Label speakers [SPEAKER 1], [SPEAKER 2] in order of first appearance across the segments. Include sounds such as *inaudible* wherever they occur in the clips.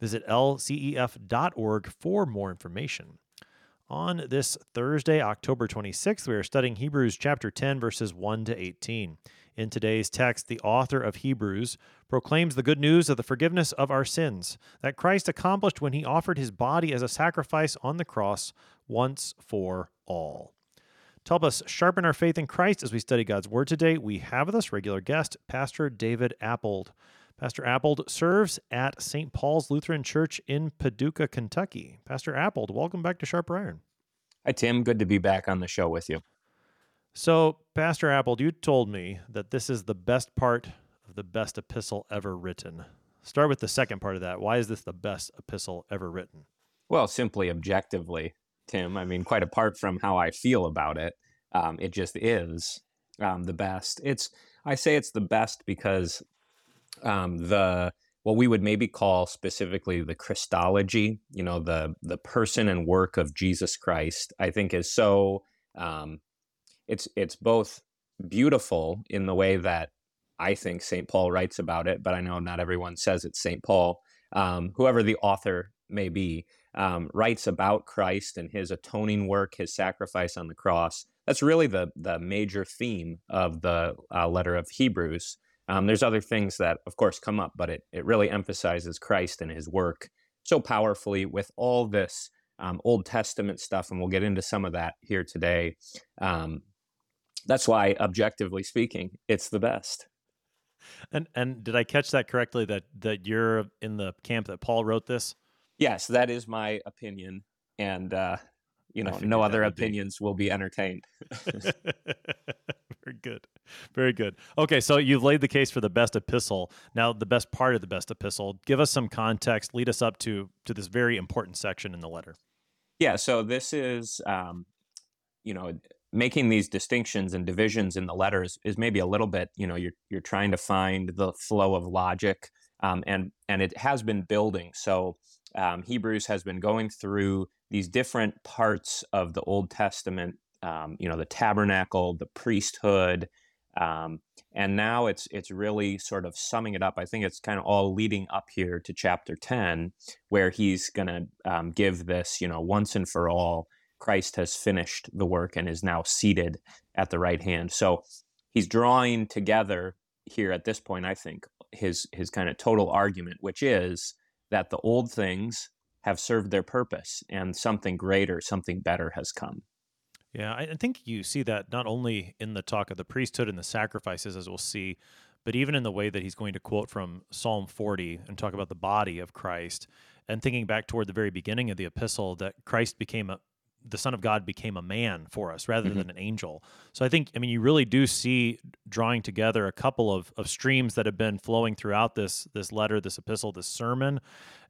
[SPEAKER 1] Visit lcef.org for more information. On this Thursday, October 26th, we are studying Hebrews chapter 10, verses 1 to 18. In today's text, the author of Hebrews proclaims the good news of the forgiveness of our sins that Christ accomplished when he offered his body as a sacrifice on the cross once for all. To help us sharpen our faith in Christ as we study God's Word today, we have with us regular guest, Pastor David Appold. Pastor Appold serves at St. Paul's Lutheran Church in Paducah, Kentucky. Pastor Appold, welcome back to Sharper Iron.
[SPEAKER 2] Hi, Tim. Good to be back on the show with you.
[SPEAKER 1] So, Pastor Appold, you told me that this is the best part of the best epistle ever written. Start with the second part of that. Why is this the best epistle ever written?
[SPEAKER 2] Well, simply objectively, Tim. I mean, quite apart from how I feel about it, um, it just is um, the best. It's I say it's the best because um, the what we would maybe call specifically the Christology, you know, the the person and work of Jesus Christ, I think is so um, it's it's both beautiful in the way that I think St. Paul writes about it, but I know not everyone says it's St. Paul. Um, whoever the author may be, um, writes about Christ and his atoning work, his sacrifice on the cross. That's really the the major theme of the uh, letter of Hebrews. Um, there's other things that, of course, come up, but it it really emphasizes Christ and his work so powerfully with all this um, Old Testament stuff, and we'll get into some of that here today. Um, that's why, objectively speaking, it's the best.
[SPEAKER 1] And and did I catch that correctly? That that you're in the camp that Paul wrote this?
[SPEAKER 2] Yes, that is my opinion, and uh, you know, no other opinions be. will be entertained. *laughs* *laughs*
[SPEAKER 1] Very good. Very good. Okay, so you've laid the case for the best epistle. Now, the best part of the best epistle. Give us some context. Lead us up to to this very important section in the letter.
[SPEAKER 2] Yeah. So this is, um, you know, making these distinctions and divisions in the letters is maybe a little bit. You know, you're you're trying to find the flow of logic, um, and and it has been building. So um, Hebrews has been going through these different parts of the Old Testament, um, you know, the tabernacle, the priesthood, um, and now it's it's really sort of summing it up. I think it's kind of all leading up here to chapter ten, where he's going to um, give this, you know, once and for all. Christ has finished the work and is now seated at the right hand. So he's drawing together here at this point, I think, his his kind of total argument, which is that the old things have served their purpose and something greater, something better has come.
[SPEAKER 1] Yeah, I think you see that not only in the talk of the priesthood and the sacrifices, as we'll see, but even in the way that he's going to quote from Psalm 40 and talk about the body of Christ, and thinking back toward the very beginning of the epistle that Christ became a, the Son of God became a man for us rather mm-hmm. than an angel. So I think, I mean, you really do see drawing together a couple of, of streams that have been flowing throughout this this letter, this epistle, this sermon,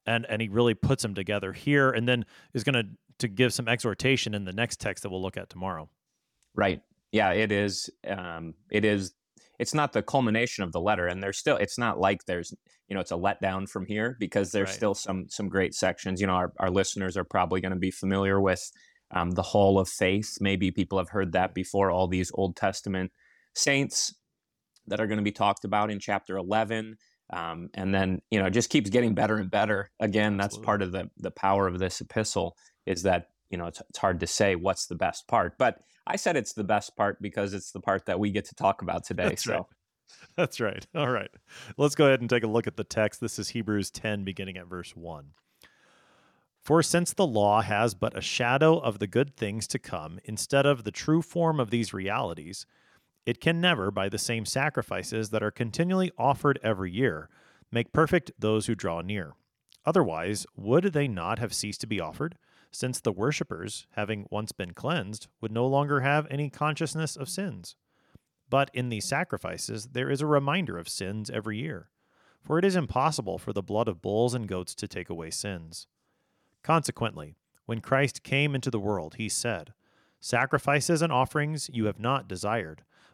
[SPEAKER 1] and and he really puts them together here, and then is going to to give some exhortation in the next text that we'll look at tomorrow.
[SPEAKER 2] Right. Yeah. It is. Um, it is. It's not the culmination of the letter, and there's still. It's not like there's you know it's a letdown from here because there's right. still some some great sections. You know, our our listeners are probably going to be familiar with um, the Hall of Faith. Maybe people have heard that before. All these Old Testament saints that are going to be talked about in chapter 11. Um, and then, you know, it just keeps getting better and better. Again, that's Absolutely. part of the, the power of this epistle is that, you know, it's, it's hard to say what's the best part. But I said it's the best part because it's the part that we get to talk about *laughs* today.
[SPEAKER 1] That's
[SPEAKER 2] so.
[SPEAKER 1] Right. That's right. *laughs* All right. Let's go ahead and take a look at the text. This is Hebrews 10, beginning at verse 1. For since the law has but a shadow of the good things to come instead of the true form of these realities, it can never, by the same sacrifices that are continually offered every year, make perfect those who draw near. Otherwise, would they not have ceased to be offered, since the worshippers, having once been cleansed, would no longer have any consciousness of sins? But in these sacrifices, there is a reminder of sins every year. for it is impossible for the blood of bulls and goats to take away sins. Consequently, when Christ came into the world, he said, Sacrifices and offerings you have not desired,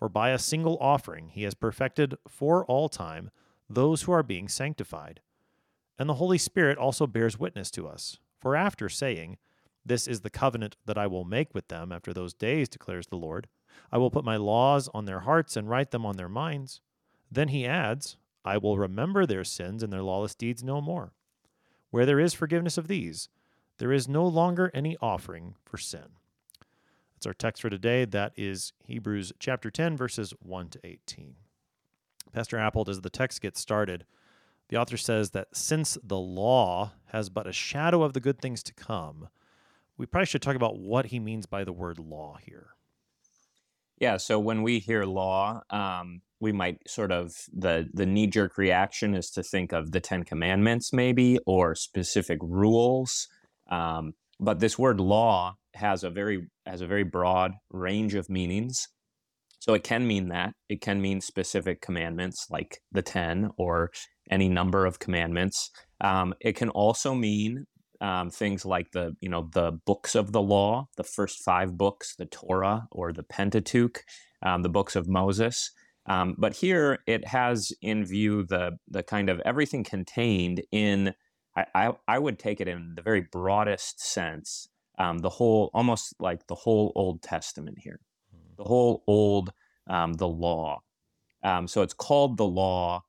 [SPEAKER 1] For by a single offering he has perfected for all time those who are being sanctified. And the Holy Spirit also bears witness to us. For after saying, This is the covenant that I will make with them after those days, declares the Lord I will put my laws on their hearts and write them on their minds. Then he adds, I will remember their sins and their lawless deeds no more. Where there is forgiveness of these, there is no longer any offering for sin. That's our text for today. That is Hebrews chapter 10, verses 1 to 18. Pastor Appold, as the text gets started, the author says that since the law has but a shadow of the good things to come, we probably should talk about what he means by the word law here.
[SPEAKER 2] Yeah. So when we hear law, um, we might sort of the the knee jerk reaction is to think of the Ten Commandments, maybe, or specific rules. Um, but this word law has a very has a very broad range of meanings. So it can mean that it can mean specific commandments like the ten or any number of commandments. Um, it can also mean um, things like the you know the books of the law, the first five books, the Torah or the Pentateuch, um, the books of Moses. Um, but here it has in view the the kind of everything contained in. I, I, I would take it in the very broadest sense, um, the whole almost like the whole Old Testament here, hmm. the whole Old um, the law. Um, so it's called the law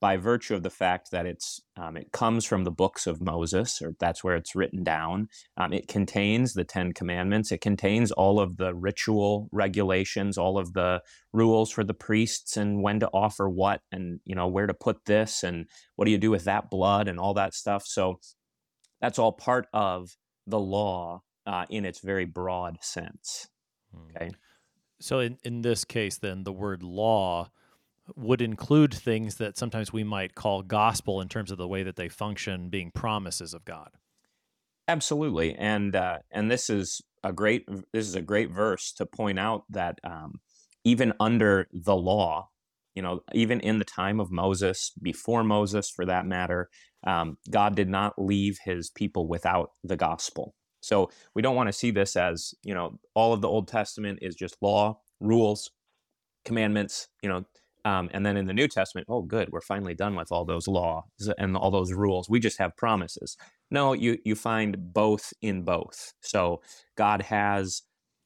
[SPEAKER 2] by virtue of the fact that it's um, it comes from the books of Moses, or that's where it's written down. Um, it contains the Ten Commandments. It contains all of the ritual regulations, all of the rules for the priests, and when to offer what, and you know where to put this, and what do you do with that blood, and all that stuff. So that's all part of the law uh, in its very broad sense. Hmm. Okay.
[SPEAKER 1] So in in this case, then the word law would include things that sometimes we might call gospel in terms of the way that they function being promises of God.
[SPEAKER 2] Absolutely, and uh, and this is a great this is a great verse to point out that um, even under the law, you know, even in the time of Moses, before Moses, for that matter, um, God did not leave His people without the gospel. So we don't want to see this as you know all of the Old Testament is just law, rules, commandments, you know, um, and then in the New Testament, oh, good, we're finally done with all those laws and all those rules. We just have promises. No, you you find both in both. So God has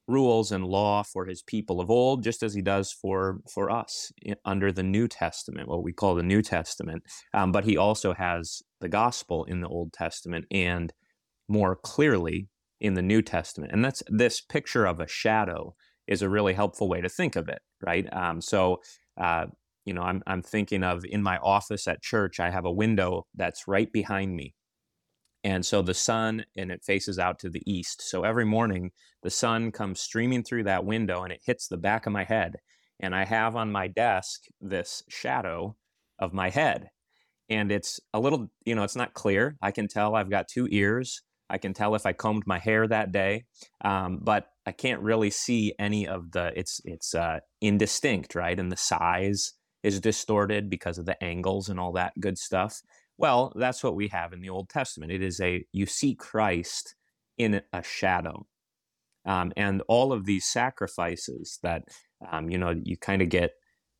[SPEAKER 2] rules and law for His people of old, just as He does for for us under the New Testament, what we call the New Testament. Um, but He also has the gospel in the Old Testament and more clearly in the New Testament. And that's this picture of a shadow is a really helpful way to think of it, right? Um, so uh, you know, I'm, I'm thinking of in my office at church, I have a window that's right behind me. And so the sun, and it faces out to the east. So every morning, the sun comes streaming through that window and it hits the back of my head. And I have on my desk this shadow of my head. And it's a little, you know, it's not clear. I can tell I've got two ears. I can tell if I combed my hair that day. Um, but I can't really see any of the it's it's uh, indistinct, right? And the size is distorted because of the angles and all that good stuff. Well, that's what we have in the Old Testament. It is a you see Christ in a shadow, um, and all of these sacrifices that um, you know you kind of get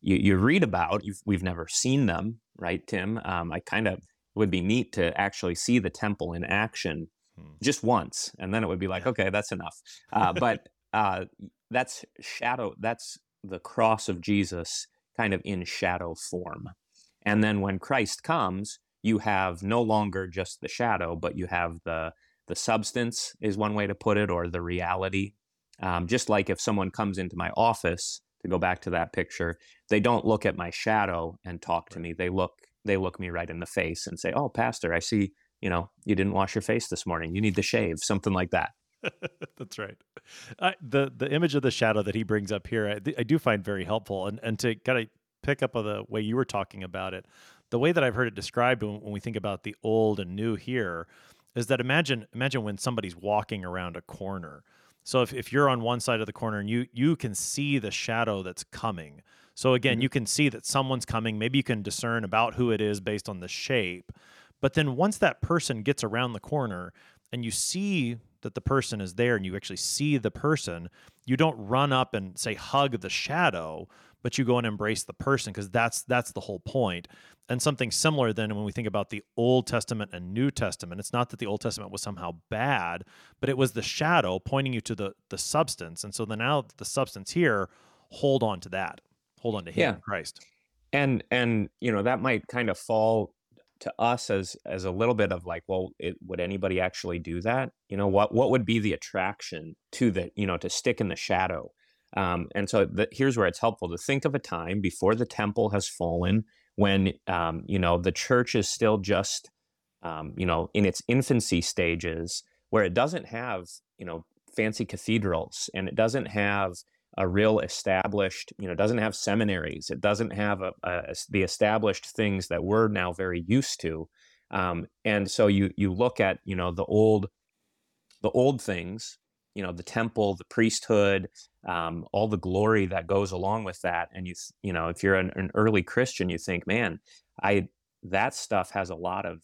[SPEAKER 2] you, you read about. We've never seen them, right, Tim? Um, I kind of would be neat to actually see the temple in action hmm. just once, and then it would be like, okay, that's enough. *laughs* Uh, but uh, that's shadow. That's the cross of Jesus, kind of in shadow form. And then when Christ comes, you have no longer just the shadow, but you have the the substance is one way to put it, or the reality. Um, just like if someone comes into my office, to go back to that picture, they don't look at my shadow and talk to me. They look they look me right in the face and say, "Oh, pastor, I see, you know, you didn't wash your face this morning. You need to shave." Something like that. *laughs*
[SPEAKER 1] That's right. I, the the image of the shadow that he brings up here, I, I do find very helpful, and and to kind of pick up on the way you were talking about it, the way that I've heard it described when, when we think about the old and new here, is that imagine imagine when somebody's walking around a corner. So if, if you're on one side of the corner and you you can see the shadow that's coming. So again, mm-hmm. you can see that someone's coming. Maybe you can discern about who it is based on the shape. But then once that person gets around the corner and you see that the person is there and you actually see the person, you don't run up and say hug the shadow, but you go and embrace the person because that's that's the whole point. And something similar then when we think about the Old Testament and New Testament, it's not that the Old Testament was somehow bad, but it was the shadow pointing you to the the substance. And so then now the substance here, hold on to that. Hold on to him, yeah. Christ.
[SPEAKER 2] And and you know, that might kind of fall to us as as a little bit of like well it, would anybody actually do that? You know what what would be the attraction to the you know to stick in the shadow? Um, and so the, here's where it's helpful to think of a time before the temple has fallen when um, you know the church is still just um, you know in its infancy stages where it doesn't have you know fancy cathedrals and it doesn't have a real established, you know, doesn't have seminaries. It doesn't have a, a, the established things that we're now very used to. Um, and so you you look at you know the old the old things, you know, the temple, the priesthood, um, all the glory that goes along with that. And you you know, if you're an, an early Christian, you think, man, I that stuff has a lot of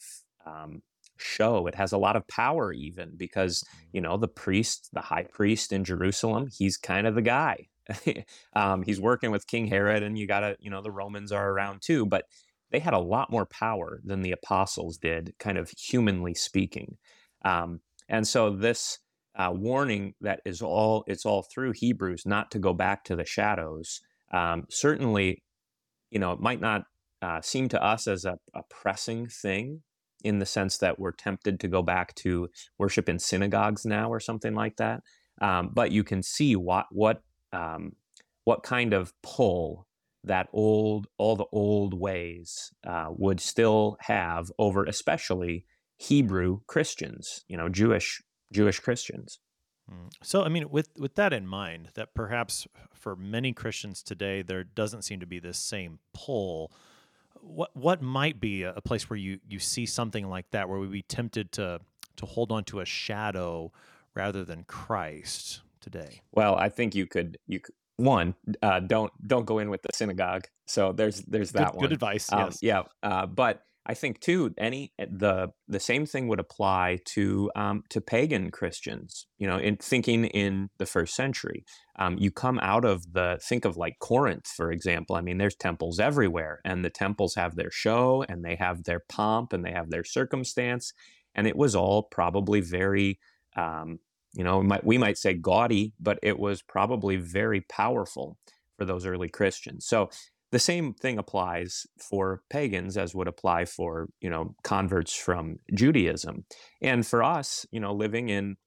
[SPEAKER 2] um, show. It has a lot of power, even because, you know, the priest, the high priest in Jerusalem, he's kind of the guy. *laughs* um, he's working with King Herod, and you got to, you know, the Romans are around too, but they had a lot more power than the apostles did, kind of humanly speaking. Um, and so this uh, warning that is all, it's all through Hebrews not to go back to the shadows. Um, certainly, you know, it might not uh, seem to us as a, a pressing thing in the sense that we're tempted to go back to worship in synagogues now or something like that. Um, but you can see what what um, what kind of pull that old all the old ways uh, would still have over especially Hebrew Christians, you know, Jewish Jewish Christians.
[SPEAKER 1] Hmm. So, I mean, with with that in mind, that perhaps for many Christians today, there doesn't seem to be this same pull what what might be a, place where you you see something like that where we'd be tempted to to hold on to a shadow rather than Christ today?
[SPEAKER 2] Well, I think you could you could, one uh, don't don't go in with the synagogue. So there's there's that
[SPEAKER 1] good,
[SPEAKER 2] one.
[SPEAKER 1] Good advice.
[SPEAKER 2] Um,
[SPEAKER 1] yes.
[SPEAKER 2] Yeah. Uh, but I think too, any eh, the the same thing would apply to um, to pagan Christians. You know, in thinking in the first century, um, you come out of the think of like Corinth, for example. I mean, there's temples everywhere, and the temples have their show, and they have their pomp, and they have their circumstance, and it was all probably very, um, you know, might, we might say gaudy, but it was probably very powerful for those early Christians. So the same thing applies for pagans as would apply for you know converts from judaism. And for us you know living in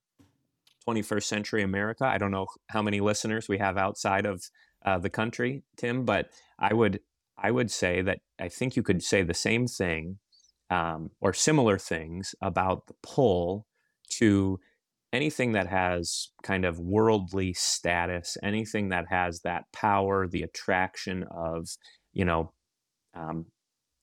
[SPEAKER 2] 21st century america i don't know how many listeners we have outside of uh, the country tim but i would i would say that i think you could say the same thing um, or similar things about the pull to anything that has kind of worldly status, anything that has that power, the attraction of, you know, um,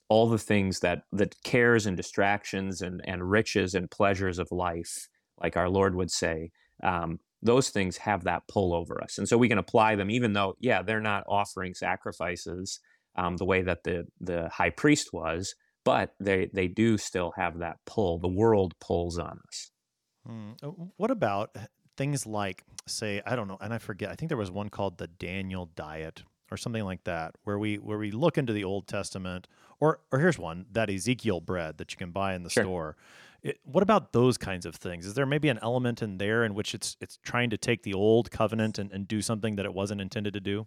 [SPEAKER 2] all the things that that cares and distractions and and riches and pleasures of life, like our Lord would say, um, those things have that pull over us, and so we can apply them, even though, yeah, they're not offering sacrifices um, the way that the the high priest was, but they they do still have that pull. The world pulls on us.
[SPEAKER 1] Hmm. Uh, what about things like, say, I don't know, and I forget. I think there was one called the Daniel diet or something like that, where we where we look into the Old Testament, or or here's one that Ezekiel bread that you can buy in the
[SPEAKER 2] Sure.
[SPEAKER 1] store. It, what about those kinds of things? Is there maybe an element in there in which it's it's trying to take the old covenant and, and do something that it wasn't intended to do?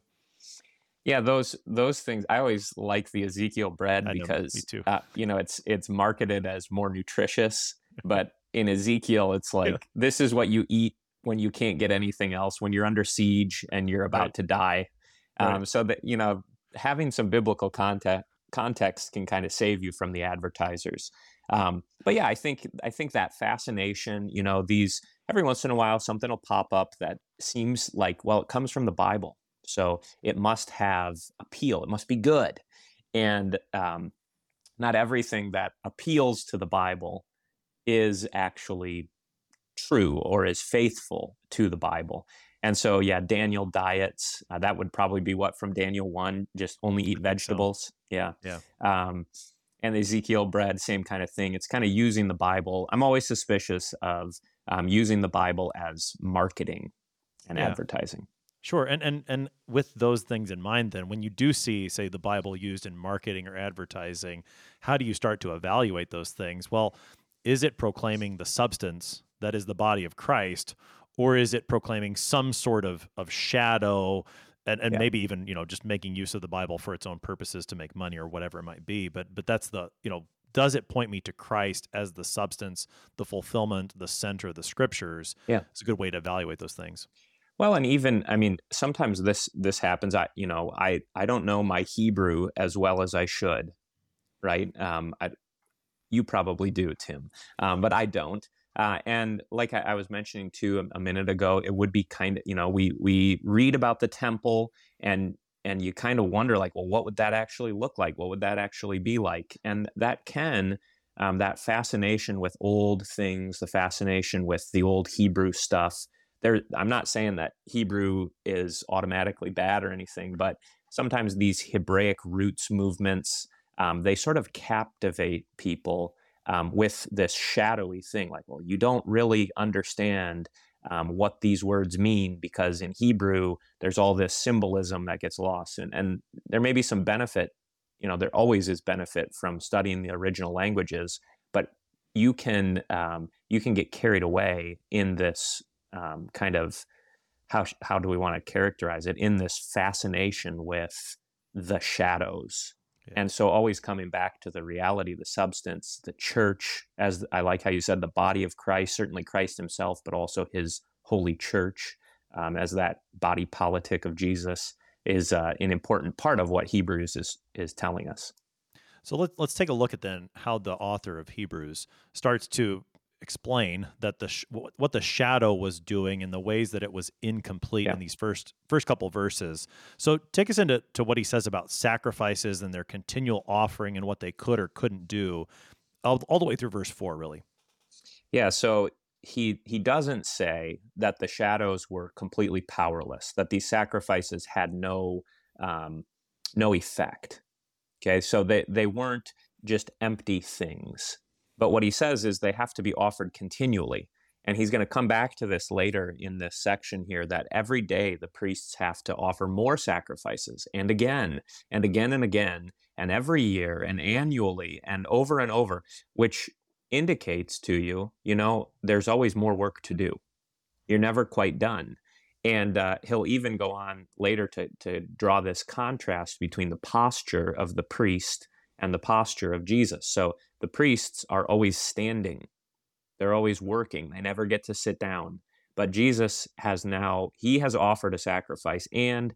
[SPEAKER 2] Yeah, those those things. I always like the Ezekiel bread
[SPEAKER 1] I know,
[SPEAKER 2] because
[SPEAKER 1] too.
[SPEAKER 2] uh, you know it's it's marketed as more nutritious, but in Ezekiel, it's like this is what you eat when you can't get anything else, when you're under siege and you're about
[SPEAKER 1] Right.
[SPEAKER 2] to die. Um,
[SPEAKER 1] Right.
[SPEAKER 2] So that you know, having some biblical context context can kind of save you from the advertisers. Um, but yeah, I think I think that fascination, you know, these every once in a while something will pop up that seems like well, it comes from the Bible, so it must have appeal. It must be good, and um, not everything that appeals to the Bible is actually true or is faithful to the Bible. And so, yeah, Daniel diets. Uh, that would probably be what from Daniel one, just only eat vegetables. Yeah,
[SPEAKER 1] Yeah.
[SPEAKER 2] Um, and Ezekiel bread, same kind of thing. It's kind of using the Bible. I'm always suspicious of um, using the Bible as marketing and
[SPEAKER 1] Yeah.
[SPEAKER 2] advertising.
[SPEAKER 1] Sure, and and and with those things in mind, then when you do see, say, the Bible used in marketing or advertising, how do you start to evaluate those things? Well, is it proclaiming the substance that is the body of Christ, or is it proclaiming some sort of of shadow, and and
[SPEAKER 2] Yeah.
[SPEAKER 1] maybe even you know just making use of the Bible for its own purposes to make money or whatever it might be? But but that's the you know. Does it point me to Christ as the substance, the fulfillment, the center of the scriptures?
[SPEAKER 2] Yeah.
[SPEAKER 1] It's a good way to evaluate those things.
[SPEAKER 2] Well, and even I mean, sometimes this this happens. I you know I I don't know my Hebrew as well as I should, right? Um, I, you probably do, Tim, um, but I don't. Uh, and like I, I was mentioning too a, a minute ago, it would be kind of you know we we read about the temple and and you kind of wonder like, well, what would that actually look like? What would that actually be like? And that can um, that fascination with old things, the fascination with the old Hebrew stuff there i'm not saying that hebrew is automatically bad or anything but sometimes these hebraic roots movements um, they sort of captivate people um, with this shadowy thing like well you don't really understand um, what these words mean because in hebrew there's all this symbolism that gets lost and, and there may be some benefit you know there always is benefit from studying the original languages but you can um, you can get carried away in this um, kind of how how do we want to characterize it? In this fascination with the shadows
[SPEAKER 1] Yeah.
[SPEAKER 2] and so always coming back to the reality the substance the church as i like how you said the body of christ certainly christ himself but also his holy church um, as that body politic of jesus is uh, an important part of what hebrews is is telling us
[SPEAKER 1] So let, let's take a look at then how the author of Hebrews starts to explain that the sh- what the shadow was doing and the ways that it was incomplete
[SPEAKER 2] Yeah.
[SPEAKER 1] in these first first couple verses. So take us into to what he says about sacrifices and their continual offering and what they could or couldn't do, all, all the way through verse four, really.
[SPEAKER 2] Yeah, so he he doesn't say that the shadows were completely powerless, that these sacrifices had no um, no effect. Okay, so they they weren't just empty things. But what he says is they have to be offered continually. And he's going to come back to this later in this section here that every day the priests have to offer more sacrifices and again and again and again and every year and annually and over and over, which indicates to you, you know, there's always more work to do. You're never quite done. And uh, he'll even go on later to, to draw this contrast between the posture of the priest and the posture of Jesus. So the priests are always standing, they're always working, they never get to sit down. But Jesus has now, he has offered a sacrifice and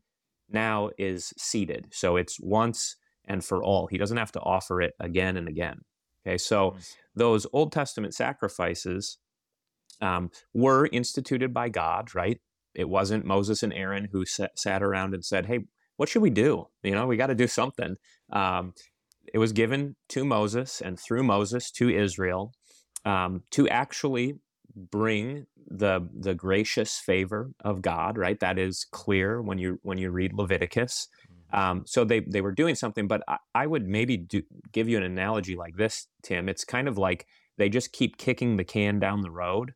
[SPEAKER 2] now is seated. So it's once and for all. He doesn't have to offer it again and again. Okay, so those Old Testament sacrifices um, were instituted by God, right? It wasn't Moses and Aaron who sat, sat around and said, "Hey, what should we do? You know, we got to do something." Um, it was given to Moses and through Moses to Israel um, to actually bring the the gracious favor of God. Right, that is clear when you when you read Leviticus. Um, so they they were doing something, but I, I would maybe do, give you an analogy like this, Tim. It's kind of like they just keep kicking the can down the road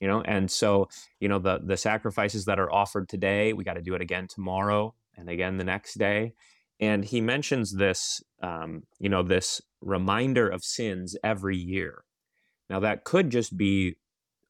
[SPEAKER 2] you know and so you know the the sacrifices that are offered today we got to do it again tomorrow and again the next day. And he mentions this, um, you know, this reminder of sins every year. Now that could just be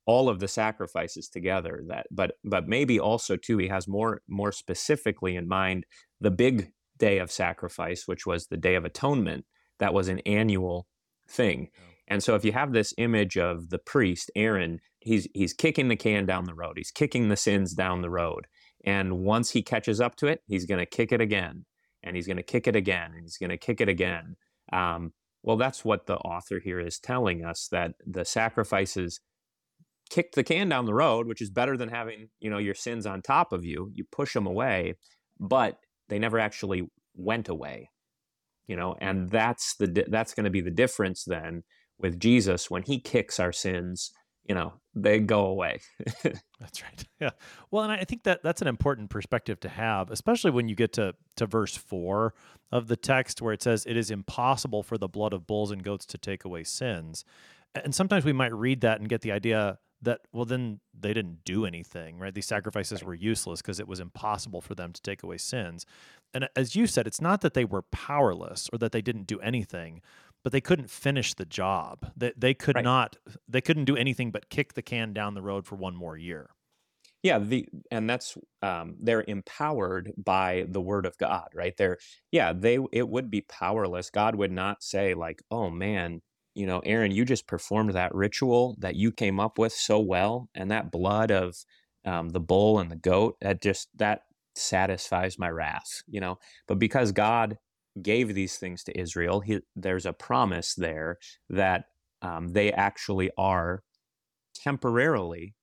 [SPEAKER 2] all of the sacrifices together that but but maybe also too he has more more specifically in mind the big day of sacrifice which was the day of atonement. That was an annual thing. And so if you have this image of the priest Aaron he's he's kicking the can down the road. He's kicking the sins down the road. And once he catches up to it he's going to kick it again and he's going to kick it again and he's going to kick it again um, well that's what the author here is telling us that the sacrifices kicked the can down the road, which is better than having, you know, your sins on top of you. You push them away, but they never actually went away. You know, and that's the that's going to be the difference then with Jesus when he kicks our sins, you know, they go away. *laughs*
[SPEAKER 1] that's right. *laughs* Yeah. Well, and I think that that's an important perspective to have, especially when you get to to verse 4 of the text where it says it is impossible for the blood of bulls and goats to take away sins. And sometimes we might read that and get the idea that well then they didn't do anything right these sacrifices were useless because it was impossible for them to take away sins and as you said it's not that they were powerless or that they didn't do anything but they couldn't finish the job they, they could right. not they couldn't do anything but kick the can down the road for one more year
[SPEAKER 2] yeah the and that's um, they're empowered by the word of god right they're yeah they it would be powerless god would not say like oh man you know, Aaron, you just performed that ritual that you came up with so well, and that blood of um, the bull and the goat that just that satisfies my wrath, you know. But because God gave these things to Israel, he, there's a promise there that um, they actually are temporarily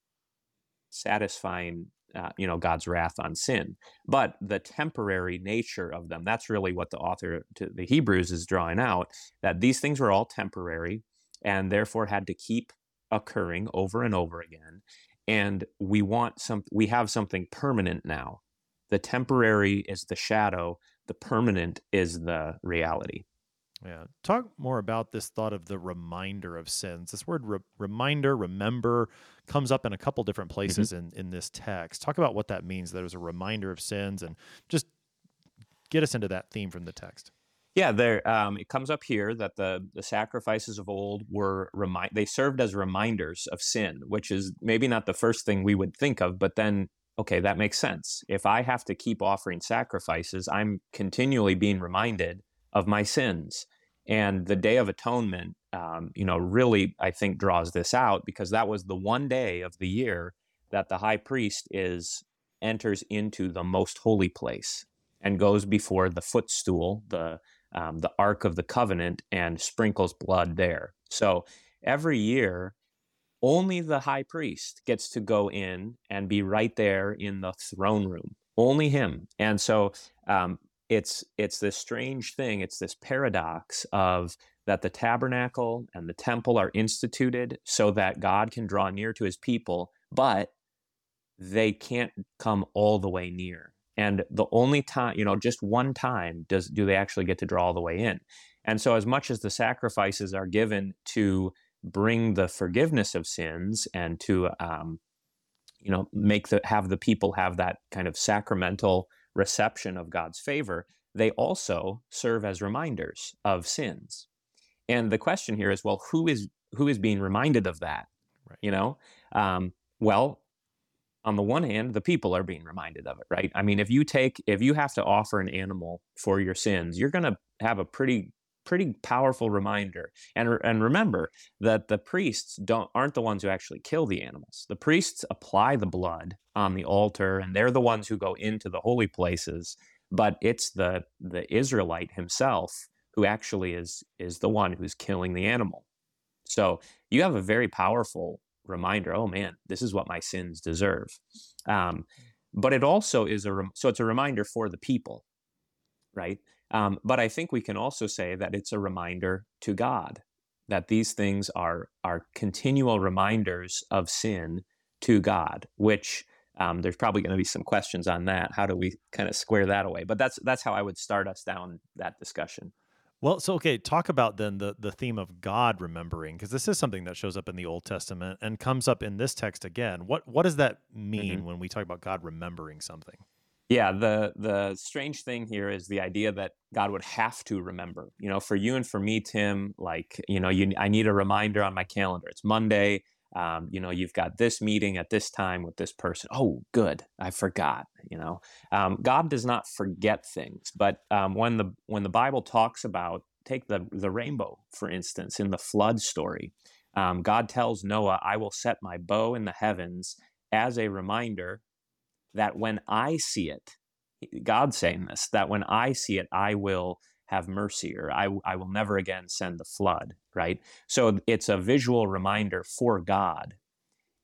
[SPEAKER 2] satisfying uh, you know God's wrath on sin. But the temporary nature of them, that's really what the author to the Hebrews is drawing out that these things were all temporary and therefore had to keep occurring over and over again. And we want some we have something permanent now. The temporary is the shadow, the permanent is the reality.
[SPEAKER 1] Yeah. Talk more about this thought of the reminder of sins. This word re- reminder, remember, comes up in a couple different mm-hmm. places mm-hmm. in, in this text. Talk about what that means. There's a reminder of sins and just get us into that theme from the text.
[SPEAKER 2] Yeah, there. Um, it comes up here that the the sacrifices of old were remind. They served as reminders of sin, which is maybe not the first thing we would think of, but then okay, that makes sense. If I have to keep offering sacrifices, I'm continually being reminded of my sins. And the Day of Atonement, um, you know, really, I think, draws this out because that was the one day of the year that the high priest is enters into the most holy place and goes before the footstool, the um, the Ark of the Covenant, and sprinkles blood there. So every year, only the high priest gets to go in and be right there in the throne room. Only him. And so um, it's it's this strange thing it's this paradox of that the tabernacle and the temple are instituted so that God can draw near to his people but they can't come all the way near and the only time you know just one time does do they actually get to draw all the way in and so as much as the sacrifices are given to bring the forgiveness of sins and to um, you know make the have the people have that kind of sacramental reception of God's favor, they also serve as reminders of sins. And the question here is, well, who is who is being reminded of that? Right. You know, um, well, on the one hand, the people are being reminded of it, right? I mean, if you take if you have to offer an animal for your sins, you're going to have a pretty pretty powerful reminder. And and remember that the priests don't aren't the ones who actually kill the animals. The priests apply the blood on the altar and they're the ones who go into the holy places, but it's the the Israelite himself who actually is is the one who's killing the animal. So, you have a very powerful reminder, oh man, this is what my sins deserve. Um, but it also is a rem- so it's a reminder for the people, right? Um, but I think we can also say that it's a reminder to God that these things are are continual reminders of sin to God, which um, there's probably going to be some questions on that. How do we kind of square that away? But that's that's how I would start us down that discussion.
[SPEAKER 1] Well, so okay, talk about then the the theme of God remembering because this is something that shows up in the Old Testament and comes up in this text again. What what does that mean mm-hmm. when we talk about God remembering something?
[SPEAKER 2] Yeah, the the strange thing here is the idea that God would have to remember. You know, for you and for me, Tim, like you know, you I need a reminder on my calendar. It's Monday. Um, you know, you've got this meeting at this time with this person. Oh, good, I forgot. You know, um, God does not forget things, but um, when the when the Bible talks about take the the rainbow for instance in the flood story, um, God tells Noah, "I will set my bow in the heavens as a reminder that when I see it, God saying this, that when I see it, I will have mercy or I, I will never again send the flood, right? So it's a visual reminder for God.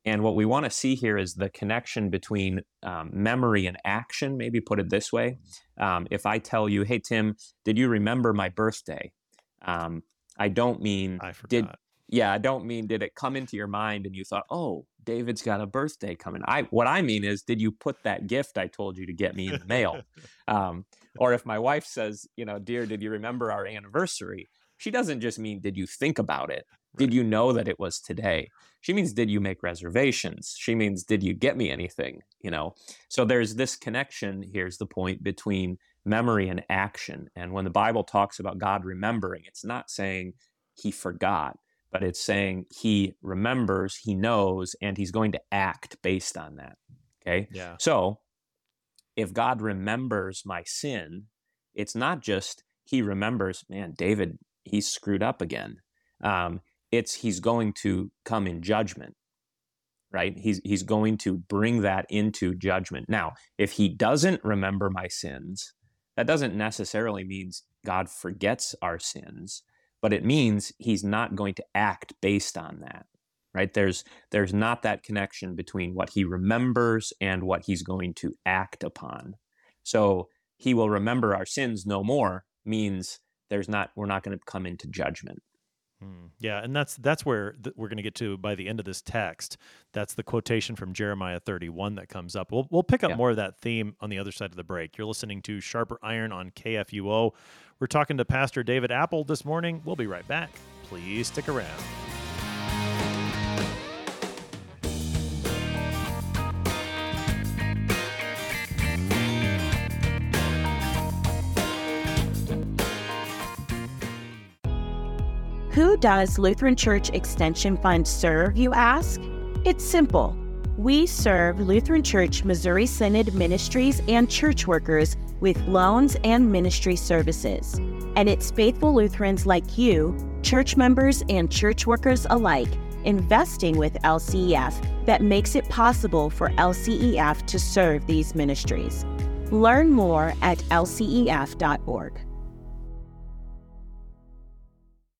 [SPEAKER 2] And what we want to see here is the connection between um, memory and action, maybe put it this way. Um, if I tell you, hey, Tim, did you remember my birthday? Um, I don't mean,
[SPEAKER 1] I forgot.
[SPEAKER 2] did, yeah, I don't mean did it come into your mind and you thought, "Oh, David's got a birthday coming." I what I mean is, did you put that gift I told you to get me in the mail? *laughs* um, or if my wife says, you know, "Dear, did you remember our anniversary?" She doesn't just mean, "Did you think about it?" Did you know that it was today? She means, did you make reservations? She means, did you get me anything? You know, so there's this connection. Here's the point between memory and action. And when the Bible talks about God remembering, it's not saying he forgot but it's saying he remembers, he knows, and he's going to act based on that. Okay.
[SPEAKER 1] Yeah.
[SPEAKER 2] So if God remembers my sin, it's not just he remembers, man, David, he's screwed up again. Um, it's he's going to come in judgment, right? He's he's going to bring that into judgment. Now, if he doesn't remember my sins, that doesn't necessarily means God forgets our sins but it means he's not going to act based on that right? There's there's not that connection between what he remembers and what he's going to act upon. So he will remember our sins no more means there's not we're not going to come into judgment
[SPEAKER 1] Yeah, and that's that's where th- we're going to get to by the end of this text. That's the quotation from Jeremiah 31 that comes up. We'll we'll pick up
[SPEAKER 2] Yeah.
[SPEAKER 1] more of that theme on the other side of the break. You're listening to Sharper Iron on KFUO. We're talking to Pastor David Appold this morning. We'll be right back. Please stick around.
[SPEAKER 3] Who does Lutheran Church Extension Fund serve, you ask? It's simple. We serve Lutheran Church Missouri Synod ministries and church workers with loans and ministry services. And it's faithful Lutherans like you, church members and church workers alike, investing with LCEF that makes it possible for LCEF to serve these ministries. Learn more at lcef.org.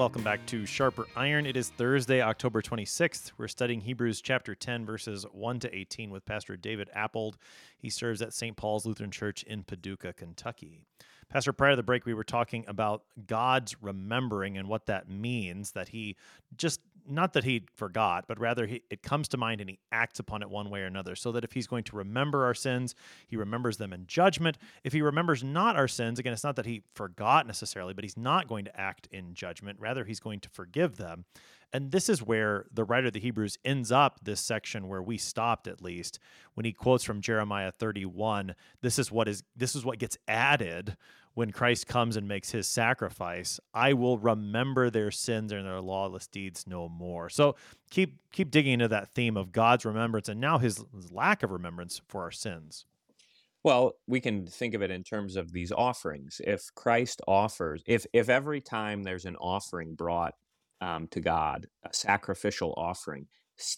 [SPEAKER 1] Welcome back to Sharper Iron. It is Thursday, October 26th. We're studying Hebrews chapter 10, verses 1 to 18 with Pastor David Appold. He serves at St. Paul's Lutheran Church in Paducah, Kentucky. Pastor, prior to the break, we were talking about God's remembering and what that means that he just, not that he forgot, but rather he, it comes to mind and he acts upon it one way or another. So that if he's going to remember our sins, he remembers them in judgment. If he remembers not our sins, again, it's not that he forgot necessarily, but he's not going to act in judgment. Rather, he's going to forgive them. And this is where the writer of the Hebrews ends up this section where we stopped at least when he quotes from Jeremiah 31. This is what is this is what gets added when Christ comes and makes his sacrifice. I will remember their sins and their lawless deeds no more. So keep keep digging into that theme of God's remembrance and now his, lack of remembrance for our sins.
[SPEAKER 2] Well, we can think of it in terms of these offerings. If Christ offers, if if every time there's an offering brought um, to God, a sacrificial offering,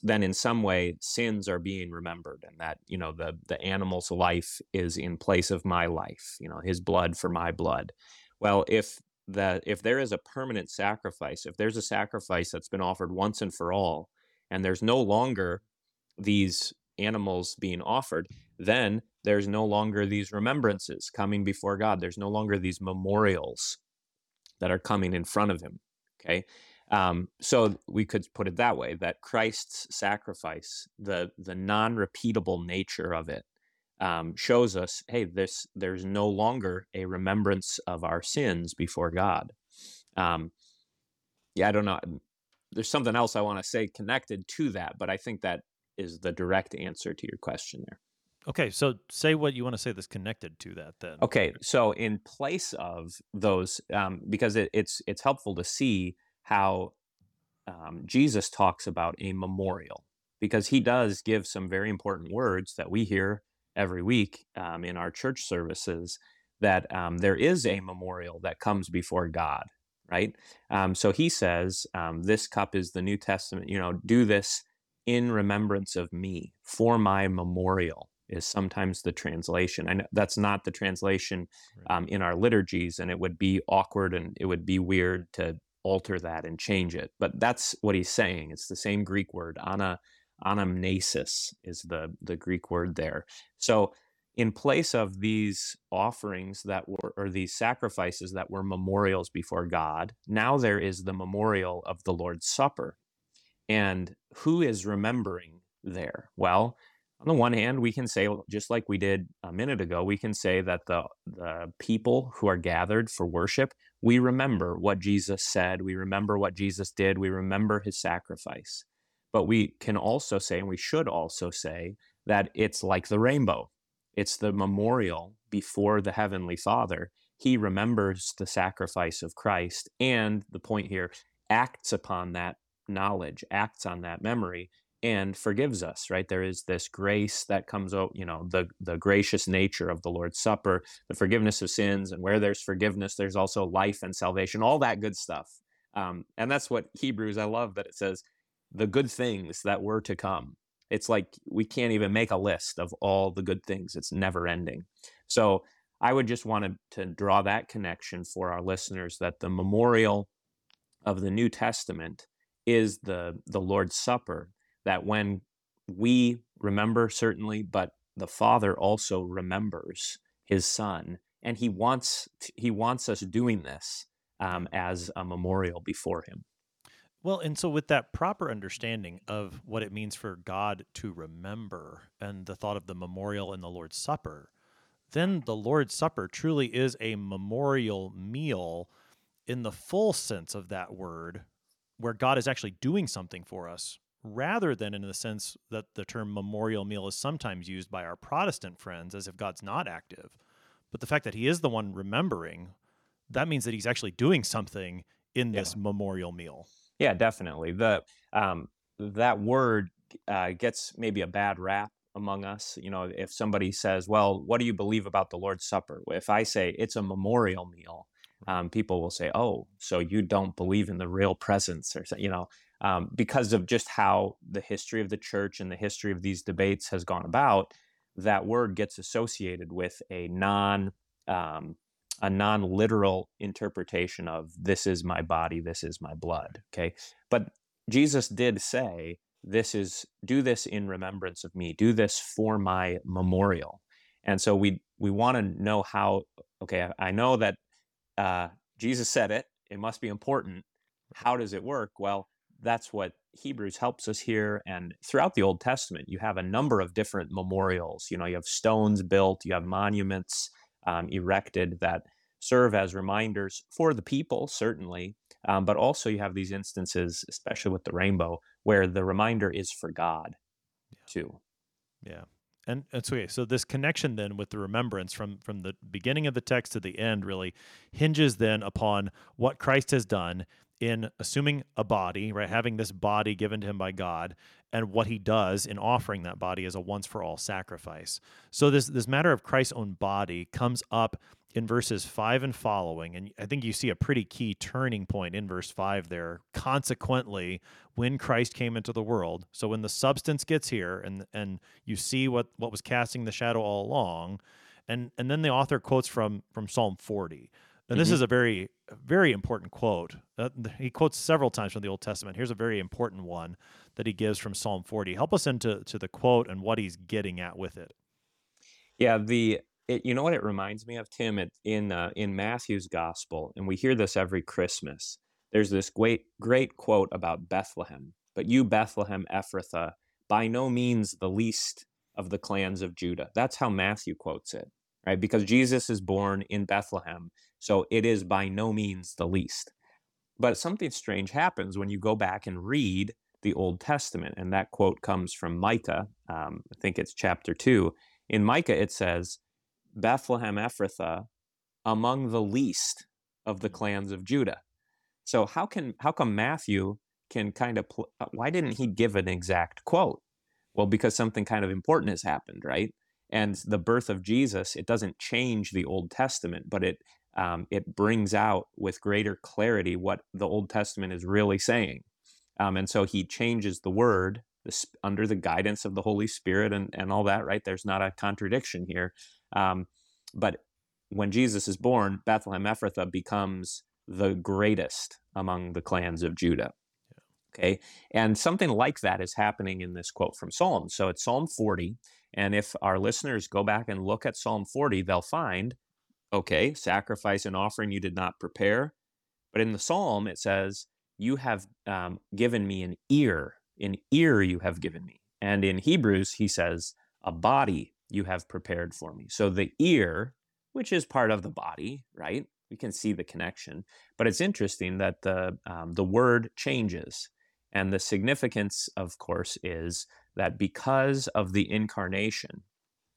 [SPEAKER 2] then in some way sins are being remembered, and that you know the the animal's life is in place of my life. You know, his blood for my blood. Well, if the if there is a permanent sacrifice, if there's a sacrifice that's been offered once and for all, and there's no longer these animals being offered, then there's no longer these remembrances coming before God. There's no longer these memorials that are coming in front of him. Okay. Um, so we could put it that way that Christ's sacrifice, the the non-repeatable nature of it, um, shows us, hey, this there's no longer a remembrance of our sins before God. Um, yeah, I don't know. There's something else I want to say connected to that, but I think that is the direct answer to your question there.
[SPEAKER 1] Okay, so say what you want to say that's connected to that then.
[SPEAKER 2] Okay, so in place of those, um, because it, it's it's helpful to see how um, Jesus talks about a memorial, because he does give some very important words that we hear every week um, in our church services. That um, there is a memorial that comes before God, right? Um, so he says, um, "This cup is the New Testament. You know, do this in remembrance of me for my memorial." is sometimes the translation. I know that's not the translation um, in our liturgies, and it would be awkward and it would be weird to alter that and change it. But that's what he's saying. It's the same Greek word. Ana, anamnesis is the the Greek word there. So in place of these offerings that were or these sacrifices that were memorials before God, now there is the memorial of the Lord's Supper. And who is remembering there? Well, on the one hand, we can say, just like we did a minute ago, we can say that the, the people who are gathered for worship, we remember what Jesus said, we remember what Jesus did, we remember his sacrifice. But we can also say, and we should also say, that it's like the rainbow. It's the memorial before the Heavenly Father. He remembers the sacrifice of Christ, and the point here, acts upon that knowledge, acts on that memory, and forgives us right? There is this grace that comes out you know the the gracious nature of the lord's supper the forgiveness of sins and where there's forgiveness there's also life and salvation all that good stuff. Um, and that's what hebrews i love that it says the good things that were to come. It's like we can't even make a list of all the good things. It's never ending. So i would just want to, to draw that connection for our listeners that the memorial of the new testament is the the lord's supper that when we remember, certainly, but the Father also remembers his Son, and he wants he wants us doing this um, as a memorial before him.
[SPEAKER 1] Well, and so with that proper understanding of what it means for God to remember and the thought of the memorial in the Lord's Supper, then the Lord's Supper truly is a memorial meal in the full sense of that word, where God is actually doing something for us rather than in the sense that the term memorial meal is sometimes used by our Protestant friends as if God's not active. But the fact that he is the one remembering, that means that he's actually doing something in this yeah. memorial meal.
[SPEAKER 2] Yeah, definitely. The um, that word uh, gets maybe a bad rap among us. You know, if somebody says, "Well, what do you believe about the Lord's Supper?" If I say it's a memorial meal, um, people will say, "Oh, so you don't believe in the real presence?" Or something, you know, um, because of just how the history of the church and the history of these debates has gone about, that word gets associated with a non um, a non literal interpretation of this is my body, this is my blood. Okay, but Jesus did say, "This is do this in remembrance of me. Do this for my memorial." And so we we want to know how. Okay, I know that uh, Jesus said it. It must be important. How does it work? Well, that's what Hebrews helps us here. And throughout the Old Testament, you have a number of different memorials. You know, you have stones built, you have monuments um, erected that serve as reminders for the people, certainly. Um, but also, you have these instances, especially with the rainbow, where the reminder is for God, yeah. too.
[SPEAKER 1] Yeah. And okay. So this connection then with the remembrance from from the beginning of the text to the end really hinges then upon what Christ has done in assuming a body, right, having this body given to him by God, and what he does in offering that body as a once for all sacrifice. So this this matter of Christ's own body comes up in verses 5 and following and I think you see a pretty key turning point in verse 5 there. Consequently, when Christ came into the world, so when the substance gets here and and you see what what was casting the shadow all along, and and then the author quotes from from Psalm 40. And this mm-hmm. is a very, very important quote. Uh, he quotes several times from the Old Testament. Here's a very important one that he gives from Psalm 40. Help us into to the quote and what he's getting at with it.
[SPEAKER 2] Yeah, the it, you know what it reminds me of, Tim, it, in uh, in Matthew's gospel, and we hear this every Christmas. There's this great great quote about Bethlehem. But you, Bethlehem Ephrathah, by no means the least of the clans of Judah. That's how Matthew quotes it, right? Because Jesus is born in Bethlehem, so it is by no means the least. But something strange happens when you go back and read the Old Testament, and that quote comes from Micah. Um, I think it's chapter two. In Micah, it says, Bethlehem Ephrathah, among the least of the clans of Judah. So how can how come Matthew can kind of pl- uh, why didn't he give an exact quote? Well, because something kind of important has happened, right? And the birth of Jesus, it doesn't change the Old Testament, but it um, it brings out with greater clarity what the Old Testament is really saying. Um, and so he changes the word under the guidance of the Holy Spirit and, and all that, right? There's not a contradiction here. Um, but when Jesus is born, Bethlehem Ephrathah becomes the greatest among the clans of Judah. Okay. And something like that is happening in this quote from Psalm. So it's Psalm 40. And if our listeners go back and look at Psalm 40, they'll find, okay, sacrifice and offering you did not prepare. But in the Psalm, it says, You have um, given me an ear. An ear you have given me. And in Hebrews, he says, A body you have prepared for me. So the ear, which is part of the body, right? We can see the connection. But it's interesting that the, um, the word changes. And the significance, of course, is that because of the incarnation,